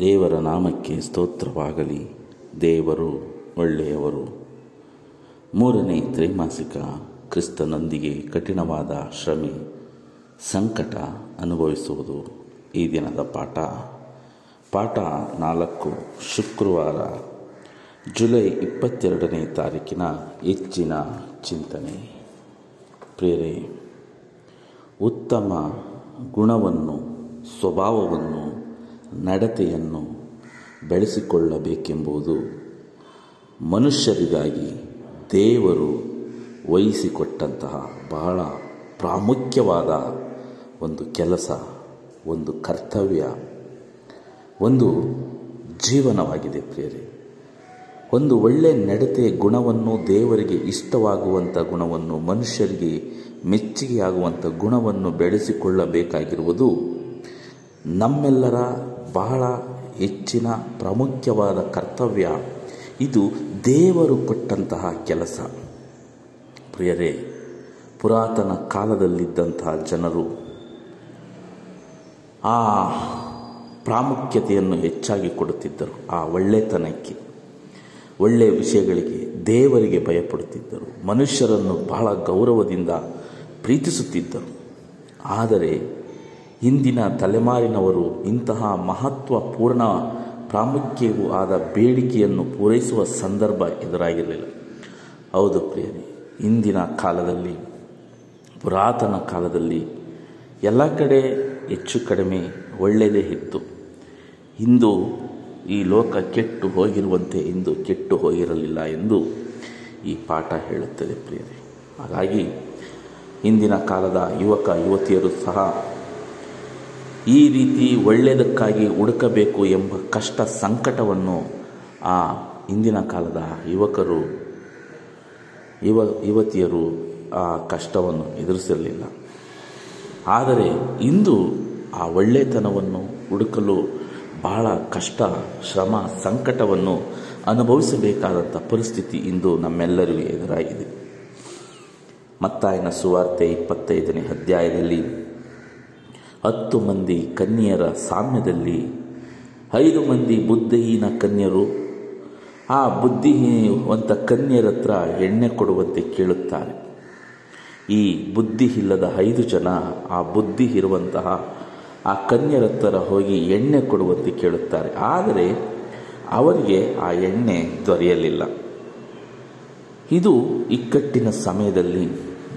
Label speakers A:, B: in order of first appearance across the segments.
A: ದೇವರ ನಾಮಕ್ಕೆ ಸ್ತೋತ್ರವಾಗಲಿ. ದೇವರು ಒಳ್ಳೆಯವರು. ಮೂರನೇ ತ್ರೈಮಾಸಿಕ ಕ್ರಿಸ್ತನೊಂದಿಗೆ ಕಠಿಣವಾದ ಶ್ರಮೆ, ಸಂಕಟ ಅನುಭವಿಸುವುದು. ಈ ದಿನದ ಪಾಠ. ಪಾಠ ನಾಲ್ಕು, ಶುಕ್ರವಾರ, ಜುಲೈ ಇಪ್ಪತ್ತೆರಡನೇ ತಾರೀಕಿನ ಹೆಚ್ಚಿನ ಚಿಂತನೆ. ಪ್ರೇರೆ, ಉತ್ತಮ ಗುಣವನ್ನು, ಸ್ವಭಾವವನ್ನು ನಡತೆಯನ್ನು ಬೆಳೆಸಿಕೊಳ್ಳಬೇಕೆಂಬುದು ಮನುಷ್ಯರಿಗಾಗಿ ದೇವರು ವಹಿಸಿಕೊಟ್ಟಂತಹ ಬಹಳ ಪ್ರಾಮುಖ್ಯವಾದ ಒಂದು ಕೆಲಸ, ಒಂದು ಕರ್ತವ್ಯ, ಒಂದು ಜೀವನವಾಗಿದೆ ಪ್ರಿಯರೇ. ಒಂದು ಒಳ್ಳೆ ನಡತೆ ಗುಣವನ್ನು, ದೇವರಿಗೆ ಇಷ್ಟವಾಗುವಂಥ ಗುಣವನ್ನು, ಮನುಷ್ಯರಿಗೆ ಮೆಚ್ಚುಗೆಯಾಗುವಂಥ ಗುಣವನ್ನು ಬೆಳೆಸಿಕೊಳ್ಳಬೇಕಾಗಿರುವುದು ನಮ್ಮೆಲ್ಲರ ಬಹಳ ಹೆಚ್ಚಿನ ಪ್ರಾಮುಖ್ಯವಾದ ಕರ್ತವ್ಯ. ಇದು ದೇವರು ಕೊಟ್ಟಂತಹ ಕೆಲಸ. ಪ್ರಿಯರೇ, ಪುರಾತನ ಕಾಲದಲ್ಲಿದ್ದಂತಹ ಜನರು ಆ ಪ್ರಾಮುಖ್ಯತೆಯನ್ನು ಹೆಚ್ಚಾಗಿ ಕೊಡುತ್ತಿದ್ದರು. ಆ ಒಳ್ಳೆತನಕ್ಕೆ, ಒಳ್ಳೆಯ ವಿಷಯಗಳಿಗೆ ದೇವರಿಗೆ ಭಯಪಡುತ್ತಿದ್ದರು. ಮನುಷ್ಯರನ್ನು ಬಹಳ ಗೌರವದಿಂದ ಪ್ರೀತಿಸುತ್ತಿದ್ದರು. ಆದರೆ ಇಂದಿನ ತಲೆಮಾರಿನವರು ಇಂತಹ ಮಹತ್ವಪೂರ್ಣ ಪ್ರಾಮುಖ್ಯವೂ ಆದ ಬೇಡಿಕೆಯನ್ನು ಪೂರೈಸುವ ಸಂದರ್ಭ ಎದುರಾಗಿರಲಿಲ್ಲ. ಹೌದು ಪ್ರಿಯರಿ, ಇಂದಿನ ಕಾಲದಲ್ಲಿ, ಪುರಾತನ ಕಾಲದಲ್ಲಿ ಎಲ್ಲ ಕಡೆ ಹೆಚ್ಚು ಕಡಿಮೆ ಒಳ್ಳೆಯದೇ ಇತ್ತು. ಇಂದು ಈ ಲೋಕ ಕೆಟ್ಟು ಹೋಗಿರುವಂತೆ ಇಂದು ಕೆಟ್ಟು ಹೋಗಿರಲಿಲ್ಲ ಎಂದು ಈ ಪಾಠ ಹೇಳುತ್ತದೆ ಪ್ರಿಯರೇ. ಹಾಗಾಗಿ ಇಂದಿನ ಕಾಲದ ಯುವಕ, ಯುವತಿಯರು ಸಹ ಈ ರೀತಿ ಒಳ್ಳೆಯದಕ್ಕಾಗಿ ಹುಡುಕಬೇಕು ಎಂಬ ಕಷ್ಟ ಸಂಕಟವನ್ನು ಆ ಇಂದಿನ ಕಾಲದ ಯುವಕರು, ಯುವ, ಯುವತಿಯರು ಆ ಕಷ್ಟವನ್ನು ಎದುರಿಸಿರಲಿಲ್ಲ. ಆದರೆ ಇಂದು ಆ ಒಳ್ಳೆತನವನ್ನು ಹುಡುಕಲು ಬಹಳ ಕಷ್ಟ, ಶ್ರಮ, ಸಂಕಟವನ್ನು ಅನುಭವಿಸಬೇಕಾದಂಥ ಪರಿಸ್ಥಿತಿ ಇಂದು ನಮ್ಮೆಲ್ಲರಿಗೂ ಎದುರಾಗಿದೆ. ಮತ್ತಾಯನ ಸುವಾರ್ತೆ ಇಪ್ಪತ್ತೈದನೇ ಅಧ್ಯಾಯದಲ್ಲಿ ಹತ್ತು ಮಂದಿ ಕನ್ಯೆಯರ ಸಾಮ್ಯದಲ್ಲಿ, ಐದು ಮಂದಿ ಬುದ್ಧಿಹೀನ ಕನ್ಯರು. ಆ ಬುದ್ಧಿಹೀನವಂತ ಕನ್ಯರ ಹತ್ರ ಎಣ್ಣೆ ಕೊಡುವಂತೆ ಕೇಳುತ್ತಾರೆ. ಈ ಬುದ್ಧಿ ಇಲ್ಲದ ಐದು ಜನ ಆ ಬುದ್ಧಿ ಇರುವಂತಹ ಆ ಕನ್ಯರ ಹೋಗಿ ಎಣ್ಣೆ ಕೊಡುವಂತೆ ಕೇಳುತ್ತಾರೆ. ಆದರೆ ಅವರಿಗೆ ಆ ಎಣ್ಣೆ ದೊರೆಯಲಿಲ್ಲ. ಇದು ಇಕ್ಕಟ್ಟಿನ ಸಮಯದಲ್ಲಿ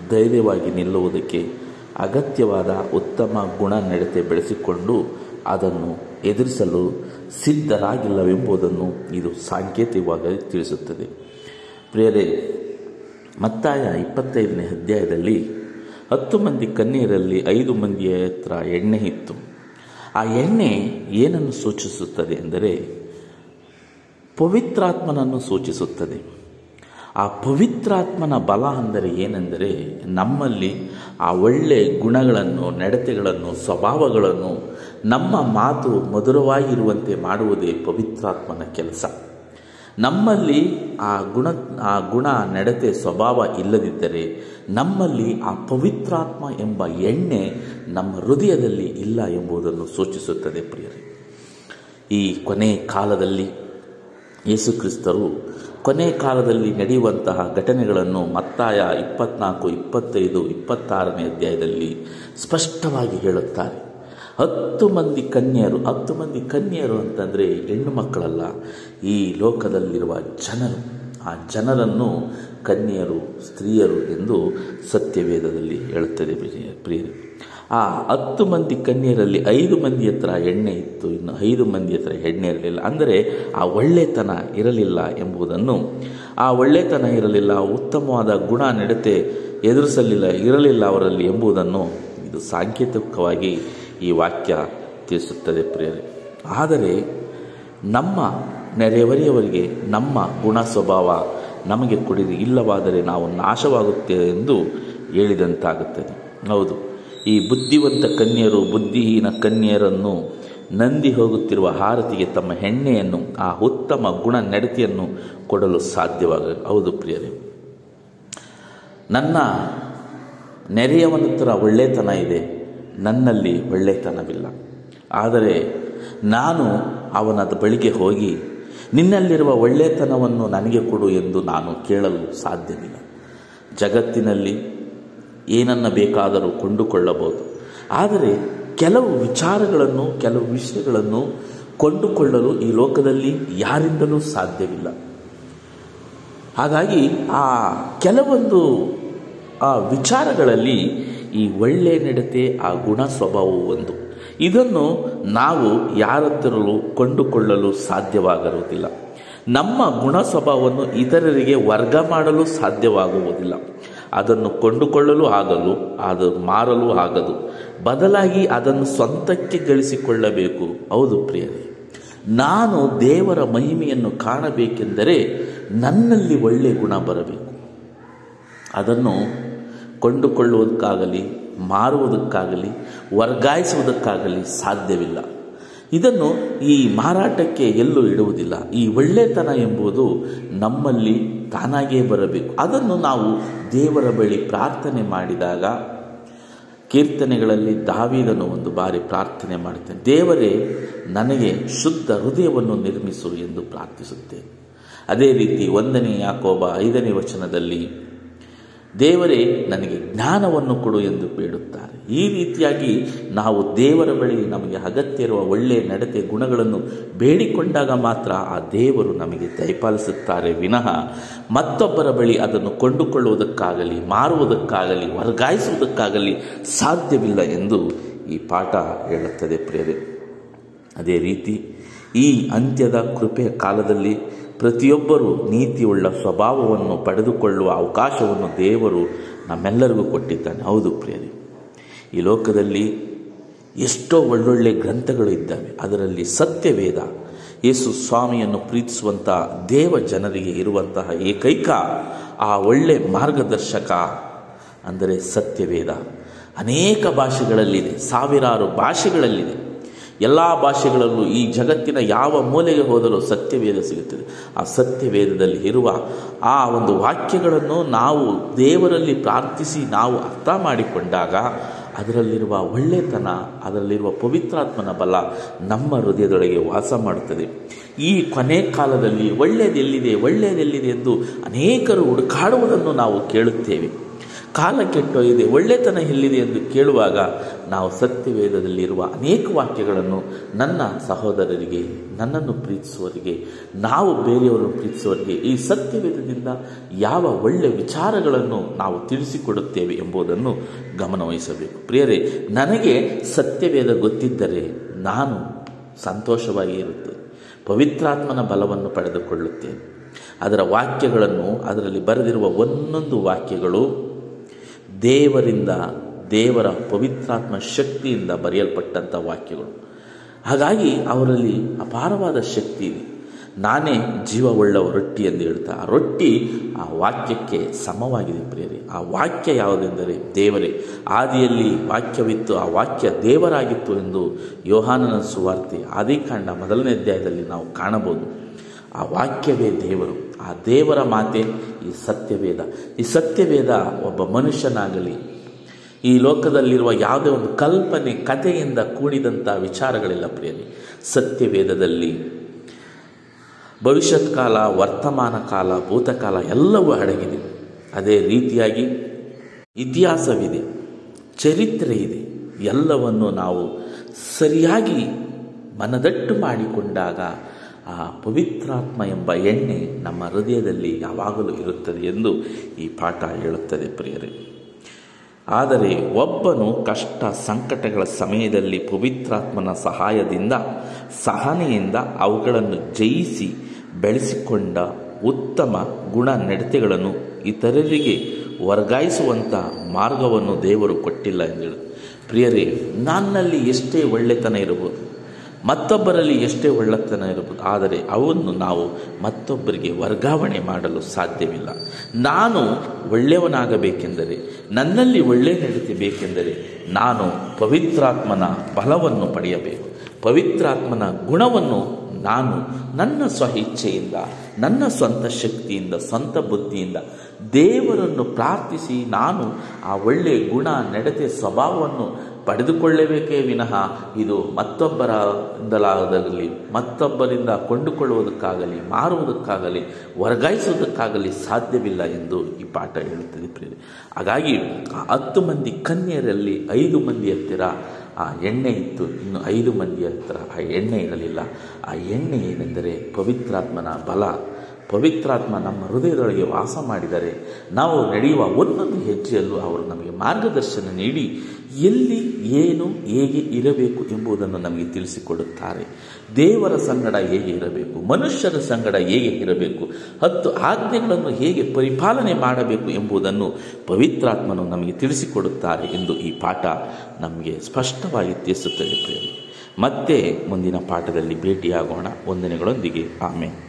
A: ಧೈರ್ಯವಾಗಿ ನಿಲ್ಲುವುದಕ್ಕೆ ಅಗತ್ಯವಾದ ಉತ್ತಮ ಗುಣ ನಡತೆ ಬೆಳೆಸಿಕೊಂಡು ಅದನ್ನು ಎದುರಿಸಲು ಸಿದ್ಧರಾಗಿಲ್ಲವೆಂಬುದನ್ನು ಇದು ಸಾಂಕೇತಿಕವಾಗಿ ತಿಳಿಸುತ್ತದೆ. ಪ್ರಿಯರೇ, ಮತ್ತಾಯ ಇಪ್ಪತ್ತೈದನೇ ಅಧ್ಯಾಯದಲ್ಲಿ ಹತ್ತು ಮಂದಿ ಕನ್ಯರಲ್ಲಿ ಐದು ಮಂದಿಯ ಹತ್ರ ಎಣ್ಣೆ ಇತ್ತು. ಆ ಎಣ್ಣೆ ಏನನ್ನು ಸೂಚಿಸುತ್ತದೆ ಎಂದರೆ ಪವಿತ್ರಾತ್ಮನನ್ನು ಸೂಚಿಸುತ್ತದೆ. ಆ ಪವಿತ್ರಾತ್ಮನ ಬಲ ಅಂದರೆ ಏನೆಂದರೆ ನಮ್ಮಲ್ಲಿ ಆ ಒಳ್ಳೆಯ ಗುಣಗಳನ್ನು, ನಡತೆಗಳನ್ನು, ಸ್ವಭಾವಗಳನ್ನು ನಮ್ಮ ಮಾತು ಮಧುರವಾಗಿರುವಂತೆ ಮಾಡುವುದೇ ಪವಿತ್ರಾತ್ಮನ ಕೆಲಸ. ನಮ್ಮಲ್ಲಿ ಆ ಗುಣ ಆ ಗುಣ, ನಡತೆ, ಸ್ವಭಾವ ಇಲ್ಲದಿದ್ದರೆ ನಮ್ಮಲ್ಲಿ ಆ ಪವಿತ್ರಾತ್ಮ ಎಂಬ ಎಣ್ಣೆ ನಮ್ಮ ಹೃದಯದಲ್ಲಿ ಇಲ್ಲ ಎಂಬುದನ್ನು ಸೂಚಿಸುತ್ತದೆ ಪ್ರಿಯರೇ. ಈ ಕೊನೆ ಕಾಲದಲ್ಲಿ ಯೇಸುಕ್ರಿಸ್ತರು ಕೊನೆ ಕಾಲದಲ್ಲಿ ನಡೆಯುವಂತಹ ಘಟನೆಗಳನ್ನು ಮತ್ತಾಯ ಇಪ್ಪತ್ನಾಲ್ಕು, ಇಪ್ಪತ್ತೈದು, ಇಪ್ಪತ್ತಾರನೇ ಅಧ್ಯಾಯದಲ್ಲಿ ಸ್ಪಷ್ಟವಾಗಿ ಹೇಳುತ್ತಾರೆ. ಹತ್ತು ಮಂದಿ ಕನ್ಯರು ಹತ್ತು ಮಂದಿ ಕನ್ಯರು ಅಂತಂದರೆ ಹೆಣ್ಣು ಮಕ್ಕಳಲ್ಲ, ಈ ಲೋಕದಲ್ಲಿರುವ ಜನರು. ಆ ಜನರನ್ನು ಕನ್ಯರು ಸ್ತ್ರೀಯರು ಎಂದು ಸತ್ಯವೇದದಲ್ಲಿ ಹೇಳುತ್ತದೆ. ಪ್ರಿಯರು ಆ ಹತ್ತು ಮಂದಿ ಕನ್ಯರಲ್ಲಿ ಐದು ಮಂದಿ ಹತ್ರ ಎಣ್ಣೆ ಇತ್ತು, ಇನ್ನು ಐದು ಮಂದಿ ಹತ್ರ ಎಣ್ಣೆ ಇರಲಿಲ್ಲ. ಅಂದರೆ ಆ ಒಳ್ಳೆತನ ಇರಲಿಲ್ಲ ಎಂಬುದನ್ನು, ಆ ಒಳ್ಳೆತನ ಇರಲಿಲ್ಲ, ಉತ್ತಮವಾದ ಗುಣ ನಡತೆ ಎದುರಿಸಲಿಲ್ಲ, ಇರಲಿಲ್ಲ ಅವರಲ್ಲಿ ಎಂಬುದನ್ನು ಇದು ಸಾಂಕೇತಿಕವಾಗಿ ಈ ವಾಕ್ಯ ತಿಳಿಸುತ್ತದೆ ಪ್ರಿಯರೇ. ಆದರೆ ನಮ್ಮ ನೆರೆಯವರಿಯವರಿಗೆ ನಮ್ಮ ಗುಣ ಸ್ವಭಾವ ನಮಗೆ ಕೊಡಿರಿ, ಇಲ್ಲವಾದರೆ ನಾವು ನಾಶವಾಗುತ್ತೇವೆ ಎಂದು ಹೇಳಿದಂತಾಗುತ್ತದೆ. ಹೌದು. ಈ ಬುದ್ಧಿವಂತ ಕನ್ಯರು, ಬುದ್ಧಿಹೀನ ಕನ್ಯರನ್ನು ನಂದಿ ಹೋಗುತ್ತಿರುವ ಹಾರತಿಗೆ ತಮ್ಮ ಹೆಣ್ಣೆಯನ್ನು, ಆ ಉತ್ತಮ ಗುಣ ನಡತೆಯನ್ನು ಕೊಡಲು ಸಾಧ್ಯವಾಗ ಹೌದು ಪ್ರಿಯರೇ. ನನ್ನ ನೆರೆಯವನ ಹತ್ರ ಒಳ್ಳೆತನ ಇದೆ, ನನ್ನಲ್ಲಿ ಒಳ್ಳೆತನವಿಲ್ಲ. ಆದರೆ ನಾನು ಅವನ ಬಳಿಗೆ ಹೋಗಿ, ನಿನ್ನಲ್ಲಿರುವ ಒಳ್ಳೆತನವನ್ನು ನನಗೆ ಕೊಡು ಎಂದು ನಾನು ಕೇಳಲು ಸಾಧ್ಯವಿಲ್ಲ. ಜಗತ್ತಿನಲ್ಲಿ ಏನನ್ನ ಬೇಕಾದರೂ ಕೊಂಡುಕೊಳ್ಳಬಹುದು. ಆದರೆ ಕೆಲವು ವಿಚಾರಗಳನ್ನು, ಕೆಲವು ವಿಷಯಗಳನ್ನು ಕೊಂಡುಕೊಳ್ಳಲು ಈ ಲೋಕದಲ್ಲಿ ಯಾರಿಂದಲೂ ಸಾಧ್ಯವಿಲ್ಲ. ಹಾಗಾಗಿ ಆ ಕೆಲವೊಂದು, ಆ ವಿಚಾರಗಳಲ್ಲಿ ಈ ಒಳ್ಳೆ ನಡತೆ, ಆ ಗುಣ ಸ್ವಭಾವವು ಒಂದು. ಇದನ್ನು ನಾವು ಯಾರತ್ತರೂ ಕೊಂಡುಕೊಳ್ಳಲು ಸಾಧ್ಯವಾಗಿರುವುದಿಲ್ಲ. ನಮ್ಮ ಗುಣ ಸ್ವಭಾವವನ್ನು ಇತರರಿಗೆ ವರ್ಗ ಮಾಡಲು ಸಾಧ್ಯವಾಗುವುದಿಲ್ಲ. ಅದನ್ನು ಕೊಂಡುಕೊಳ್ಳಲು ಆಗಲು ಅದು ಮಾರಲು ಆಗದು. ಬದಲಾಗಿ ಅದನ್ನು ಸ್ವಂತಕ್ಕೆ ಗಳಿಸಿಕೊಳ್ಳಬೇಕು. ಹೌದು ಪ್ರಿಯರೇ. ನಾನು ದೇವರ ಮಹಿಮೆಯನ್ನು ಕಾಣಬೇಕೆಂದರೆ ನನ್ನಲ್ಲಿ ಒಳ್ಳೆಯ ಗುಣ ಬರಬೇಕು. ಅದನ್ನು ಕೊಂಡುಕೊಳ್ಳುವುದಕ್ಕಾಗಲಿ, ಮಾರುವುದಕ್ಕಾಗಲಿ, ವರ್ಗಾಯಿಸುವುದಕ್ಕಾಗಲಿ ಸಾಧ್ಯವಿಲ್ಲ. ಇದನ್ನು ಈ ಮಾರಾಟಕ್ಕೆ ಎಲ್ಲೂ ಇಡುವುದಿಲ್ಲ. ಈ ಒಳ್ಳೆತನ ಎಂಬುದು ನಮ್ಮಲ್ಲಿ ತಾನಾಗೇ ಬರಬೇಕು. ಅದನ್ನು ನಾವು ದೇವರ ಬಳಿ ಪ್ರಾರ್ಥನೆ ಮಾಡಿದಾಗ ಕೀರ್ತನೆಗಳಲ್ಲಿ ದಾವಿದನು ಒಂದು ಬಾರಿ ಪ್ರಾರ್ಥನೆ ಮಾಡುತ್ತೇನೆ. ದೇವರೇ, ನನಗೆ ಶುದ್ಧ ಹೃದಯವನ್ನು ನಿರ್ಮಿಸು ಎಂದು ಪ್ರಾರ್ಥಿಸುತ್ತೇನೆ. ಅದೇ ರೀತಿ ಒಂದನೇ ಯಾಕೋಬ ಐದನೇ ವಚನದಲ್ಲಿ ದೇವರೇ, ನನಗೆ ಜ್ಞಾನವನ್ನು ಕೊಡು ಎಂದು ಬೇಡುತ್ತಾರೆ. ಈ ರೀತಿಯಾಗಿ ನಾವು ದೇವರ ಬಳಿ ನಮಗೆ ಅಗತ್ಯ ಇರುವ ಒಳ್ಳೆಯ ನಡತೆ ಗುಣಗಳನ್ನು ಬೇಡಿಕೊಂಡಾಗ ಮಾತ್ರ ಆ ದೇವರು ನಮಗೆ ದಯಪಾಲಿಸುತ್ತಾರೆ. ವಿನಃ ಮತ್ತೊಬ್ಬರ ಬಳಿ ಅದನ್ನು ಕೊಂಡುಕೊಳ್ಳುವುದಕ್ಕಾಗಲಿ, ಮಾರುವುದಕ್ಕಾಗಲಿ, ವರ್ಗಾಯಿಸುವುದಕ್ಕಾಗಲಿ ಸಾಧ್ಯವಿಲ್ಲ ಎಂದು ಈ ಪಾಠ ಹೇಳುತ್ತದೆ ಪ್ರೇರೆ ಅದೇ ರೀತಿ ಈ ಅಂತ್ಯದ ಕೃಪೆಯ ಕಾಲದಲ್ಲಿ ಪ್ರತಿಯೊಬ್ಬರೂ ನೀತಿಯುಳ್ಳ ಸ್ವಭಾವವನ್ನು ಪಡೆದುಕೊಳ್ಳುವ ಅವಕಾಶವನ್ನು ದೇವರು ನಮ್ಮೆಲ್ಲರಿಗೂ ಕೊಟ್ಟಿದ್ದಾನೆ. ಹೌದು ಪ್ರಿಯರೇ. ಈ ಲೋಕದಲ್ಲಿ ಎಷ್ಟೋ ಒಳ್ಳೊಳ್ಳೆ ಗ್ರಂಥಗಳು ಇದ್ದಾವೆ. ಅದರಲ್ಲಿ ಸತ್ಯವೇದ, ಯೇಸು ಸ್ವಾಮಿಯನ್ನು ಪ್ರೀತಿಸುವಂಥ ದೇವ ಜನರಿಗೆ ಇರುವಂತಹ ಏಕೈಕ ಆ ಒಳ್ಳೆ ಮಾರ್ಗದರ್ಶಕ ಅಂದರೆ ಸತ್ಯವೇದ. ಅನೇಕ ಭಾಷೆಗಳಲ್ಲಿದೆ, ಸಾವಿರಾರು ಭಾಷೆಗಳಲ್ಲಿದೆ. ಎಲ್ಲ ಭಾಷೆಗಳಲ್ಲೂ ಈ ಜಗತ್ತಿನ ಯಾವ ಮೂಲೆಗೆ ಹೋದರೂ ಸತ್ಯವೇದ ಸಿಗುತ್ತದೆ. ಆ ಸತ್ಯವೇದದಲ್ಲಿ ಇರುವ ಆ ಒಂದು ವಾಕ್ಯಗಳನ್ನು ನಾವು ದೇವರಲ್ಲಿ ಪ್ರಾರ್ಥಿಸಿ ನಾವು ಅರ್ಥ ಮಾಡಿಕೊಂಡಾಗ ಅದರಲ್ಲಿರುವ ಒಳ್ಳೆತನ, ಅದರಲ್ಲಿರುವ ಪವಿತ್ರಾತ್ಮನ ಬಲ ನಮ್ಮ ಹೃದಯದೊಳಗೆ ವಾಸ ಮಾಡುತ್ತದೆ. ಈ ಕೊನೆ ಕಾಲದಲ್ಲಿ ಒಳ್ಳೆಯದೆಲ್ಲಿದೆ ಒಳ್ಳೆಯದೆಲ್ಲಿದೆ ಎಂದು ಅನೇಕರು ಹುಡುಕಾಡುವುದನ್ನು ನಾವು ಕೇಳುತ್ತೇವೆ. ಕಾಲ ಕೆಟ್ಟೋಗಿದೆ ಒಳ್ಳೆತನ ಎಲ್ಲಿದೆ ಎಂದು ಕೇಳುವಾಗ ನಾವು ಸತ್ಯವೇದದಲ್ಲಿರುವ ಅನೇಕ ವಾಕ್ಯಗಳನ್ನು ನನ್ನ ಸಹೋದರರಿಗೆ, ನನ್ನನ್ನು ಪ್ರೀತಿಸುವವರಿಗೆ, ನಾವು ಬೇರೆಯವರನ್ನು ಪ್ರೀತಿಸುವವರಿಗೆ, ಈ ಸತ್ಯವೇದದಿಂದ ಯಾವ ಒಳ್ಳೆಯ ವಿಚಾರಗಳನ್ನು ನಾವು ತಿಳಿಸಿಕೊಡುತ್ತೇವೆ ಎಂಬುದನ್ನು ಗಮನವಹಿಸಬೇಕು ಪ್ರಿಯರೇ, ನನಗೆ ಸತ್ಯವೇದ ಗೊತ್ತಿದ್ದರೆ ನಾನು ಸಂತೋಷವಾಗಿ ಇರುತ್ತೇನೆ, ಪವಿತ್ರಾತ್ಮನ ಬಲವನ್ನು ಪಡೆದುಕೊಳ್ಳುತ್ತೇನೆ. ಅದರ ವಾಕ್ಯಗಳನ್ನು, ಅದರಲ್ಲಿ ಬರೆದಿರುವ ಒಂದೊಂದು ವಾಕ್ಯಗಳು ದೇವರಿಂದ, ದೇವರ ಪವಿತ್ರಾತ್ಮ ಶಕ್ತಿಯಿಂದ ಬರೆಯಲ್ಪಟ್ಟಂಥ ವಾಕ್ಯಗಳು. ಹಾಗಾಗಿ ಅವರಲ್ಲಿ ಅಪಾರವಾದ ಶಕ್ತಿ ಇದೆ. ನಾನೇ ಜೀವವುಳ್ಳ ರೊಟ್ಟಿ ಎಂದು ಹೇಳ್ತಾ, ಆ ರೊಟ್ಟಿ ಆ ವಾಕ್ಯಕ್ಕೆ ಸಮವಾಗಿದೆ ಪ್ರಿಯರಿ. ಆ ವಾಕ್ಯ ಯಾವುದೆಂದರೆ, ದೇವರೇ, ಆದಿಯಲ್ಲಿ ವಾಕ್ಯವಿತ್ತು, ಆ ವಾಕ್ಯ ದೇವರಾಗಿತ್ತು ಎಂದು ಯೋಹಾನನ ಸುವಾರ್ತೆ ಆದಿಕಾಂಡ ಮೊದಲನೇ ಅಧ್ಯಾಯದಲ್ಲಿ ನಾವು ಕಾಣಬಹುದು. ಆ ವಾಕ್ಯವೇ ದೇವರು. ಆ ದೇವರ ಮಾತೆ ಈ ಸತ್ಯವೇದ. ಈ ಸತ್ಯವೇದ ಒಬ್ಬ ಮನುಷ್ಯನಾಗಲಿ, ಈ ಲೋಕದಲ್ಲಿರುವ ಯಾವುದೇ ಒಂದು ಕಲ್ಪನೆ, ಕಥೆಯಿಂದ ಕೂಡಿದಂಥ ವಿಚಾರಗಳಿಲ್ಲ ಪ್ರಿಯರಿ. ಸತ್ಯವೇದದಲ್ಲಿ ಭವಿಷ್ಯತ್ ಕಾಲ, ವರ್ತಮಾನ ಕಾಲ ಭೂತಕಾಲ ಎಲ್ಲವೂ ಅಡಗಿದೆ ಅದೇ ರೀತಿಯಾಗಿ ಇತಿಹಾಸವಿದೆ ಚರಿತ್ರೆ ಇದೆ ಎಲ್ಲವನ್ನು ನಾವು ಸರಿಯಾಗಿ ಮನದಟ್ಟು ಮಾಡಿಕೊಂಡಾಗ ಆ ಪವಿತ್ರಾತ್ಮ ಎಂಬ ಎಣ್ಣೆ ನಮ್ಮ ಹೃದಯದಲ್ಲಿ ಯಾವಾಗಲೂ ಇರುತ್ತದೆ ಎಂದು ಈ ಪಾಠ ಹೇಳುತ್ತದೆ ಪ್ರಿಯರೇ. ಆದರೆ ಒಬ್ಬನು ಕಷ್ಟ ಸಂಕಟಗಳ ಸಮಯದಲ್ಲಿ ಪವಿತ್ರಾತ್ಮನ ಸಹಾಯದಿಂದ, ಸಹನೆಯಿಂದ ಅವುಗಳನ್ನು ಜಯಿಸಿ ಬೆಳೆಸಿಕೊಂಡ ಉತ್ತಮ ಗುಣ ನಡತೆಗಳನ್ನು ಇತರರಿಗೆ ವರ್ಗಾಯಿಸುವಂಥ ಮಾರ್ಗವನ್ನು ದೇವರು ಕೊಟ್ಟಿಲ್ಲ ಎಂದು ಪ್ರಿಯರೇ, ನನ್ನಲ್ಲಿ ಎಷ್ಟೇ ಒಳ್ಳೆತನ ಇರಬಹುದು ಮತ್ತೊಬ್ಬರಲ್ಲಿ ಎಷ್ಟೇ ಒಳ್ಳೆತನ ಇರಬಹುದು ಆದರೆ ಅವನ್ನು ನಾವು ಮತ್ತೊಬ್ಬರಿಗೆ ವರ್ಗಾವಣೆ ಮಾಡಲು ಸಾಧ್ಯವಿಲ್ಲ. ನಾನು ಒಳ್ಳೆಯವನಾಗಬೇಕೆಂದರೆ, ನನ್ನಲ್ಲಿ ಒಳ್ಳೆ ನಡತೆ ಬೇಕೆಂದರೆ ನಾನು ಪವಿತ್ರಾತ್ಮನ ಬಲವನ್ನು ಪಡೆಯಬೇಕು. ಪವಿತ್ರಾತ್ಮನ ಗುಣವನ್ನು ನಾನು ನನ್ನ ಸ್ವ ಇಚ್ಛೆಯಿಂದ ನನ್ನ ಸ್ವಂತ ಶಕ್ತಿಯಿಂದ, ಸ್ವಂತ ಬುದ್ಧಿಯಿಂದ, ದೇವರನ್ನು ಪ್ರಾರ್ಥಿಸಿ ನಾನು ಆ ಒಳ್ಳೆಯ ಗುಣ, ನಡತೆ, ಸ್ವಭಾವವನ್ನು ಪಡೆದುಕೊಳ್ಳಬೇಕೇ ವಿನಃ ಇದು ಮತ್ತೊಬ್ಬರಿಂದಲಾಗದಲ್ಲಿ, ಮತ್ತೊಬ್ಬರಿಂದ ಕೊಂಡುಕೊಳ್ಳುವುದಕ್ಕಾಗಲಿ, ಮಾರುವುದಕ್ಕಾಗಲಿ, ವರ್ಗಾಯಿಸುವುದಕ್ಕಾಗಲಿ ಸಾಧ್ಯವಿಲ್ಲ ಎಂದು ಈ ಪಾಠ ಹೇಳುತ್ತದೆ ಪ್ರೇರಿ ಹಾಗಾಗಿ ಹತ್ತು ಮಂದಿ ಕನ್ಯರಲ್ಲಿ ಐದು ಮಂದಿ ಹತ್ತಿರ ಆ ಎಣ್ಣೆ ಇತ್ತು. ಇನ್ನು ಐದು ಮಂದಿ ಹತ್ತಿರ ಆ ಎಣ್ಣೆ ಇರಲಿಲ್ಲ. ಆ ಎಣ್ಣೆ ಏನೆಂದರೆ ಪವಿತ್ರಾತ್ಮನ ಬಲ. ಪವಿತ್ರಾತ್ಮ ನಮ್ಮ ಹೃದಯದೊಳಗೆ ವಾಸ ಮಾಡಿದರೆ ನಾವು ನಡೆಯುವ ಒಂದೊಂದು ಹೆಜ್ಜೆಯಲ್ಲೂ ಅವರು ನಮಗೆ ಮಾರ್ಗದರ್ಶನ ನೀಡಿ ಎಲ್ಲಿ ಏನು ಹೇಗೆ ಇರಬೇಕು ಎಂಬುದನ್ನು ನಮಗೆ ತಿಳಿಸಿಕೊಡುತ್ತಾರೆ. ದೇವರ ಸಂಗಡ ಹೇಗೆ ಇರಬೇಕು, ಮನುಷ್ಯರ ಸಂಗಡ ಹೇಗೆ ಇರಬೇಕು, ಹತ್ತು ಆಜ್ಞೆಗಳನ್ನು ಹೇಗೆ ಪರಿಪಾಲನೆ ಮಾಡಬೇಕು ಎಂಬುದನ್ನು ಪವಿತ್ರಾತ್ಮನು ನಮಗೆ ತಿಳಿಸಿಕೊಡುತ್ತಾರೆ ಎಂದು ಈ ಪಾಠ ನಮಗೆ ಸ್ಪಷ್ಟವಾಗಿ ತಿಳಿಸುತ್ತದೆ ಪ್ರಿಯರೇ. ಮತ್ತೆ ಮುಂದಿನ ಪಾಠದಲ್ಲಿ ಭೇಟಿಯಾಗೋಣ. ವಂದನೆಗಳೊಂದಿಗೆ. ಆಮೇಲೆ